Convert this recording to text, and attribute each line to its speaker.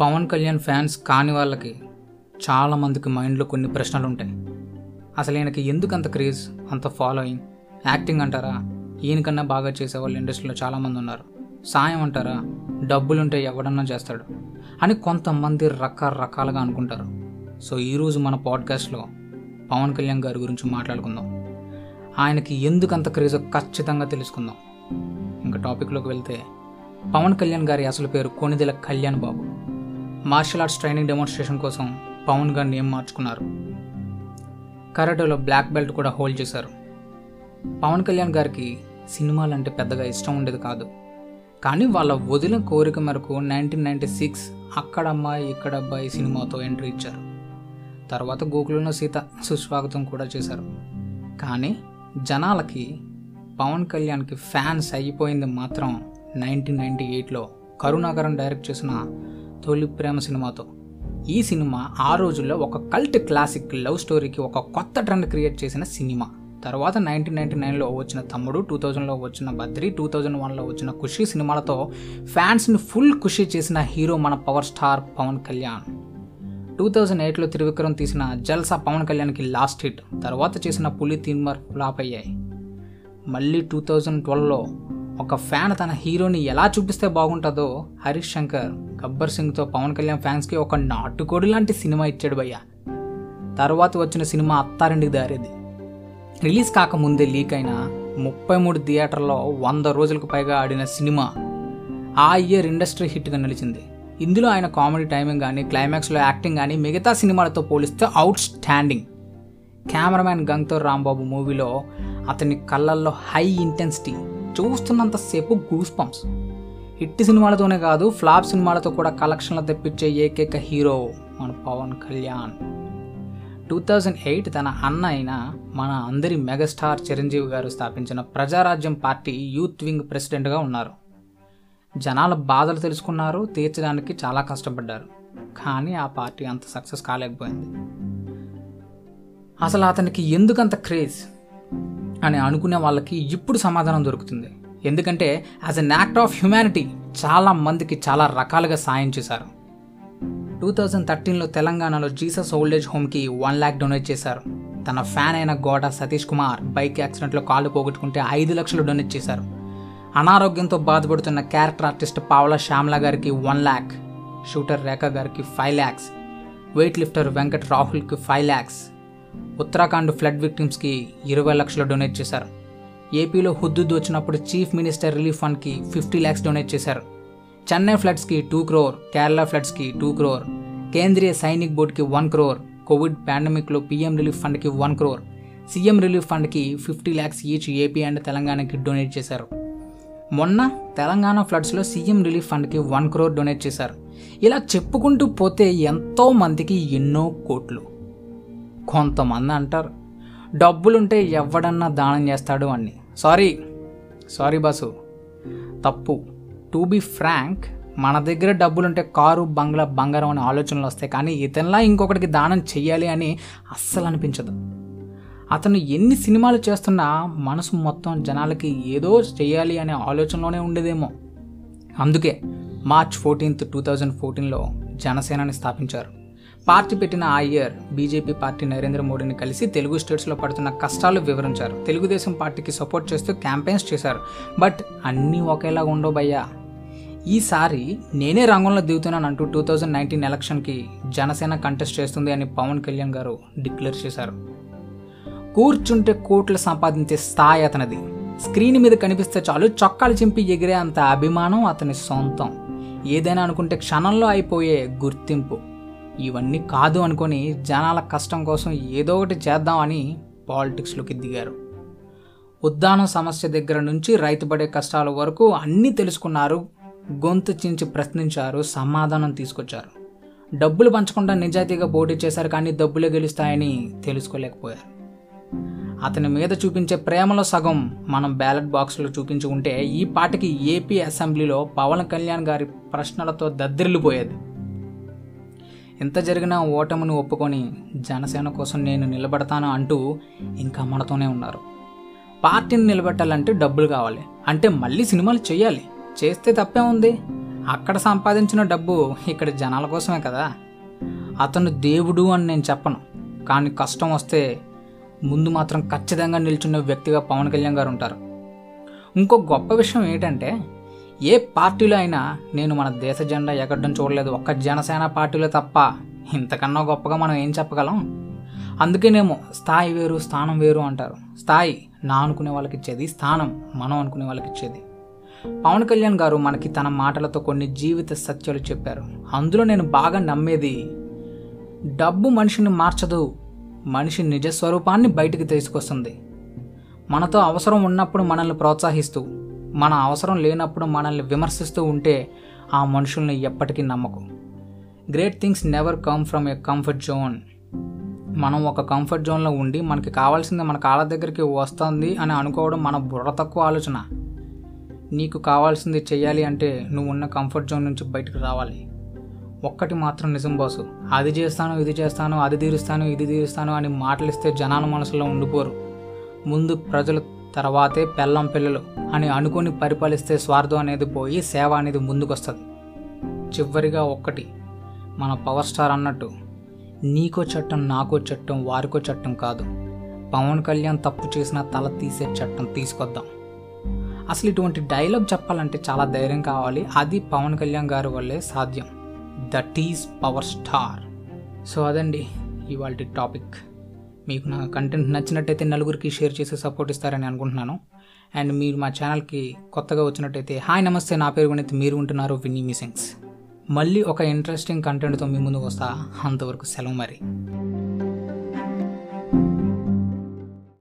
Speaker 1: Pawan Kalyan fans కాని వాళ్ళకి చాలామందికి మైండ్లో కొన్ని ప్రశ్నలు ఉంటాయి అసలు ఈయనకి ఎందుకు అంత క్రేజ్ అంత ఫాలోయింగ్ యాక్టింగ్ అంటారా? ఈయనకన్నా బాగా చేసేవాళ్ళు ఇండస్ట్రీలో చాలామంది ఉన్నారు. సాయం అంటారా? డబ్బులుంటే ఎవడన్నా చేస్తాడు అని కొంతమంది రకరకాలుగా అనుకుంటారు. సో ఈరోజు మన పాడ్కాస్ట్లో పవన్ కళ్యాణ్ గారి గురించి మాట్లాడుకుందాం. ఆయనకి ఎందుకు అంత క్రేజో ఖచ్చితంగా తెలుసుకుందాం. ఇంకా టాపిక్లోకి వెళ్తే పవన్ కళ్యాణ్ గారి అసలు పేరు Konidela Kalyan Babu. Martial arts training demonstration కోసం పవన్ గారిని నేమ్ మార్చుకున్నారు. కరాటేలో బ్లాక్ బెల్ట్ కూడా హోల్డ్ చేశారు. పవన్ కళ్యాణ్ గారికి సినిమాలు అంటే పెద్దగా ఇష్టం ఉండేది కాదు. కానీ వాళ్ళ వదిలిన కోరిక మేరకు నైన్టీన్ నైంటీ సిక్స్ అక్కడ అమ్మాయి ఇక్కడ అబ్బాయి సినిమాతో ఎంట్రీ ఇచ్చారు. తర్వాత గోకులంలో సీత సుస్వాగతం కూడా చేశారు. కానీ జనాలకి పవన్ కళ్యాణ్కి ఫ్యాన్స్ అయిపోయింది మాత్రం నైన్టీన్ నైంటీ ఎయిట్లో. కరుణాకరన్ డైరెక్ట్ చేసిన తొలి ప్రేమ సినిమాతో. ఈ సినిమా ఆ రోజుల్లో ఒక కల్ట్ క్లాసిక్ లవ్ స్టోరీకి ఒక కొత్త ట్రెండ్ క్రియేట్ చేసిన సినిమా. తర్వాత నైన్టీన్ నైన్టీ నైన్లో వచ్చిన తమ్ముడు టూ థౌజండ్లో వచ్చిన బద్రి టూ థౌజండ్ వన్లో వచ్చిన ఖుషి సినిమాలతో ఫ్యాన్స్ని ఫుల్ ఖుషి చేసిన హీరో మన power star Pawan Kalyan. Two thousand ఎయిట్లో త్రివిక్రమ్ తీసిన జల్సా పవన్ కళ్యాణ్కి లాస్ట్ హిట్ తర్వాత చేసిన పులి తిన్మర్ ఫ్లాప్ అయ్యాయి. మళ్ళీ టూ థౌజండ్ ట్వెల్వ్లో ఒక ఫ్యాన్ తన హీరోని ఎలా చూపిస్తే బాగుంటుందో హరీష్ శంకర్ గబ్బర్ సింగ్తో పవన్ కళ్యాణ్ ఫ్యాన్స్కి ఒక నాటుకోడి లాంటి సినిమా ఇచ్చాడు భయ్య. తర్వాత వచ్చిన సినిమా అత్తారింటికి దారేది. రిలీజ్ కాకముందే లీక్ అయిన ముప్పై మూడు థియేటర్లో వంద రోజులకు పైగా ఆడిన సినిమా ఆ ఇయర్ ఇండస్ట్రీ హిట్గా నిలిచింది. ఇందులో ఆయన కామెడీ టైమింగ్ కానీ క్లైమాక్స్లో యాక్టింగ్ కానీ మిగతా సినిమాలతో పోలిస్తే outstanding cameraman Gangatho Rambabu movie అతని కళ్ళల్లో హై ఇంటెన్సిటీ చూస్తున్నంతసేపు గూస్ పంప్స్ హిట్ సినిమాలతోనే కాదు ఫ్లాప్ సినిమాలతో కూడా కలెక్షన్లు తెప్పించే ఏకైక హీరో మన Pawan Kalyan. Two thousand eight తన అన్న అయిన మన అందరి మెగాస్టార్ చిరంజీవి గారు స్థాపించిన ప్రజారాజ్యం పార్టీ యూత్ వింగ్ ప్రెసిడెంట్గా ఉన్నారు. జనాల బాధలు తెలుసుకున్నారు తీర్చడానికి చాలా కష్టపడ్డారు. కానీ ఆ పార్టీ అంత సక్సెస్ కాలేకపోయింది. అసలు అతనికి ఎందుకంత క్రేజ్? అని అనుకునే వాళ్ళకి ఇప్పుడు సమాధానం దొరుకుతుంది. ఎందుకంటే as an act of humanity చాలా మందికి చాలా రకాలుగా సాయం చేశారు. టూ థౌజండ్ థర్టీన్లో తెలంగాణలో జీసస్ ఓల్డ్ ఏజ్ హోమ్కి వన్ ల్యాక్ డొనేట్ చేశారు. తన ఫ్యాన్ అయిన గోడ సతీష్ కుమార్ బైక్ యాక్సిడెంట్లో కాళ్ళు పోగొట్టుకుంటే ఐదు లక్షలు డొనేట్ చేశారు. అనారోగ్యంతో బాధపడుతున్న క్యారెక్టర్ ఆర్టిస్ట్ పావలా శ్యామ్లా గారికి వన్ ల్యాక్ షూటర్ రేఖ గారికి five lakhs weight lifter Venkat రాహుల్కి five lakhs Uttarakhand flood విక్టిమ్స్కి ఇరవై లక్షలు డొనేట్ చేశారు. ఏపీలో హుద్దుద్దు వచ్చినప్పుడు చీఫ్ మినిస్టర్ రిలీఫ్ ఫండ్కి ఫిఫ్టీ ల్యాక్స్ డొనేట్ చేశారు. చెన్నై ఫ్లడ్స్కి టూ క్రోర్ కేరళ ఫ్లడ్స్కి టూ క్రోర్ కేంద్రీయ సైనిక్ బోర్డుకి వన్ క్రోర్ కోవిడ్ పాండమిక్లో పీఎం రిలీఫ్ ఫండ్కి one crore CM relief ఫండ్కి fifty lakhs each AP and తెలంగాణకి డొనేట్ చేశారు. మొన్న తెలంగాణ ఫ్లడ్స్లో సీఎం రిలీఫ్ ఫండ్కి వన్ క్రోర్ డొనేట్ చేశారు. ఇలా చెప్పుకుంటూ పోతే ఎంతో మందికి ఎన్నో కోట్లు. కొంతమంది అంటారు. డబ్బులుంటే ఎవడన్నా దానం చేస్తాడు అని. Sorry sorry boss. తప్పు. టు బి ఫ్రాంక్ మన దగ్గర డబ్బులుంటే కారు బంగ్లా బంగారం అనే ఆలోచనలు వస్తాయి కానీ ఇతనిలా ఇంకొకటికి దానం చెయ్యాలి అని అస్సలు అనిపించదు. అతను ఎన్ని సినిమాలు చేస్తున్నా మనసు మొత్తం జనాలకి ఏదో చేయాలి అనే ఆలోచనలోనే ఉండేదేమో. అందుకే మార్చ్ ఫోర్టీన్త్ టూ థౌజండ్ ఫోర్టీన్లో జనసేనని స్థాపించారు. పార్టీ పెట్టిన ఆ ఇయర్ బీజేపీ పార్టీ నరేంద్ర మోడీని కలిసి తెలుగు స్టేట్స్లో పడుతున్న కష్టాలు వివరించారు. తెలుగుదేశం పార్టీకి సపోర్ట్ చేస్తూ క్యాంపెయిన్స్ చేశారు. బట్ అన్నీ ఒకేలాగా ఉండవు భయ్యా. ఈసారి నేనే రంగంలో దిగుతున్నానంటూ టూ థౌజండ్ నైన్టీన్ ఎలక్షన్కి జనసేన కంటెస్ట్ చేస్తుంది అని పవన్ కళ్యాణ్ గారు డిక్లేర్ చేశారు. కూర్చుంటే కోట్లు సంపాదించే స్థాయి అతనిది. స్క్రీన్ మీద కనిపిస్తే చాలు చొక్కాలు చింపి ఎగిరే అంత అభిమానం అతని సొంతం. ఏదైనా అనుకుంటే క్షణంలో అయిపోయే గుర్తింపు. ఇవన్నీ కాదు అనుకొని జనాల కష్టం కోసం ఏదో ఒకటి చేద్దామని పాలిటిక్స్లోకి దిగారు. ఉద్దానం సమస్య దగ్గర నుంచి రైతు పడే కష్టాల వరకు అన్నీ తెలుసుకున్నారు గొంతు చించి ప్రశ్నించారు సమాధానం తీసుకొచ్చారు. డబ్బులు పంచకుండా నిజాయితీగా పోటీ చేశారు కానీ డబ్బులే గెలుస్తాయని తెలుసుకోలేకపోయారు. అతని మీద చూపించే ప్రేమలో సగం మనం బ్యాలెట్ బాక్స్లో చూపించి ఉంటే ఈ పాటకి ఏపీ అసెంబ్లీలో పవన్ కళ్యాణ్ గారి ప్రశ్నలతో దద్దరిల్లిపోయేది. ఎంత జరిగినా ఓటమును ఒప్పుకొని జనసేన కోసం నేను నిలబడతాను అంటూ ఇంకా మనతోనే ఉన్నారు. పార్టీని నిలబెట్టాలంటే డబ్బులు కావాలి. అంటే మళ్ళీ సినిమాలు చేయాలి చేస్తే తప్పే ఉంది. అక్కడ సంపాదించిన డబ్బు ఇక్కడ జనాల కోసమే కదా. అతను దేవుడు అని నేను చెప్పను. కానీ కష్టం వస్తే ముందు మాత్రం ఖచ్చితంగా నిల్చున్న వ్యక్తిగా పవన్ కళ్యాణ్ గారు ఉంటారు. ఇంకో గొప్ప విషయం ఏంటంటే ఏ పార్టీలో అయినా నేను మన దేశ జెండా ఎగడ్డం చూడలేదు. ఒక్క జనసేన పార్టీలో తప్ప ఇంతకన్నా గొప్పగా మనం ఏం చెప్పగలం? అందుకేనేమో స్థాయి వేరు స్థానం వేరు అంటారు. స్థాయి నా అనుకునే వాళ్ళకి ఇచ్చేది స్థానం మనం అనుకునే వాళ్ళకి ఇచ్చేది. పవన్ కళ్యాణ్ గారు మనకి తన మాటలతో కొన్ని జీవిత సత్యాలు చెప్పారు. అందులో నేను బాగా నమ్మేది డబ్బు మనిషిని మార్చదు మనిషి నిజ స్వరూపాన్ని బయటికి తీసుకొస్తుంది. మనతో అవసరం ఉన్నప్పుడు మనల్ని ప్రోత్సహిస్తూ మన అవసరం లేనప్పుడు మనల్ని విమర్శిస్తూ ఉంటే ఆ మనుషుల్ని ఎప్పటికీ నమ్మకు. Great things never come from a comfort zone మనం ఒక కంఫర్ట్ జోన్లో ఉండి మనకి కావాల్సింది మన కాళ్ళ దగ్గరికి వస్తుంది అని అనుకోవడం మన బుర్ర తక్కువ ఆలోచన. నీకు కావాల్సింది చేయాలి అంటే నువ్వు ఉన్న కంఫర్ట్ జోన్ నుంచి బయటకు రావాలి. ఒక్కటి మాత్రం నిజం బాసు. అది చేస్తాను ఇది చేస్తాను అది తీరుస్తాను ఇది తీరుస్తాను అని మాటలిస్తే జనాల మనసులో ఉండిపోరు. ముందు ప్రజలు తర్వాతే పెళ్ళం పిల్లలు అని అనుకుని పరిపాలిస్తే స్వార్థం అనేది పోయి సేవ అనేది ముందుకొస్తుంది. చివరిగా ఒక్కటి మన పవర్ స్టార్ అన్నట్టు నీకో చట్టం నాకో చట్టం వారికో చట్టం కాదు. పవన్ కళ్యాణ్ తప్పు చేసిన తల తీసే చట్టం తీసుకొద్దాం. అసలు ఇటువంటి డైలాగ్ చెప్పాలంటే చాలా ధైర్యం కావాలి. అది పవన్ కళ్యాణ్ గారి వల్లే సాధ్యం. That is power star. So అదండి ఇవాళ టాపిక్. మీకు నా కంటెంట్ నచ్చినట్టయితే నలుగురికి షేర్ చేసి సపోర్ట్ ఇస్తారని అనుకుంటున్నాను. అండ్ మీరు మా ఛానల్కి కొత్తగా వచ్చినట్టయితే హాయ్ నమస్తే నా పేరు వినీత్ మీరు ఉంటున్నారు విన్నీ మిసింగ్స్ మళ్ళీ ఒక ఇంట్రెస్టింగ్ కంటెంట్తో మీ ముందుకు వస్తా. అంతవరకు సెలవు మరి.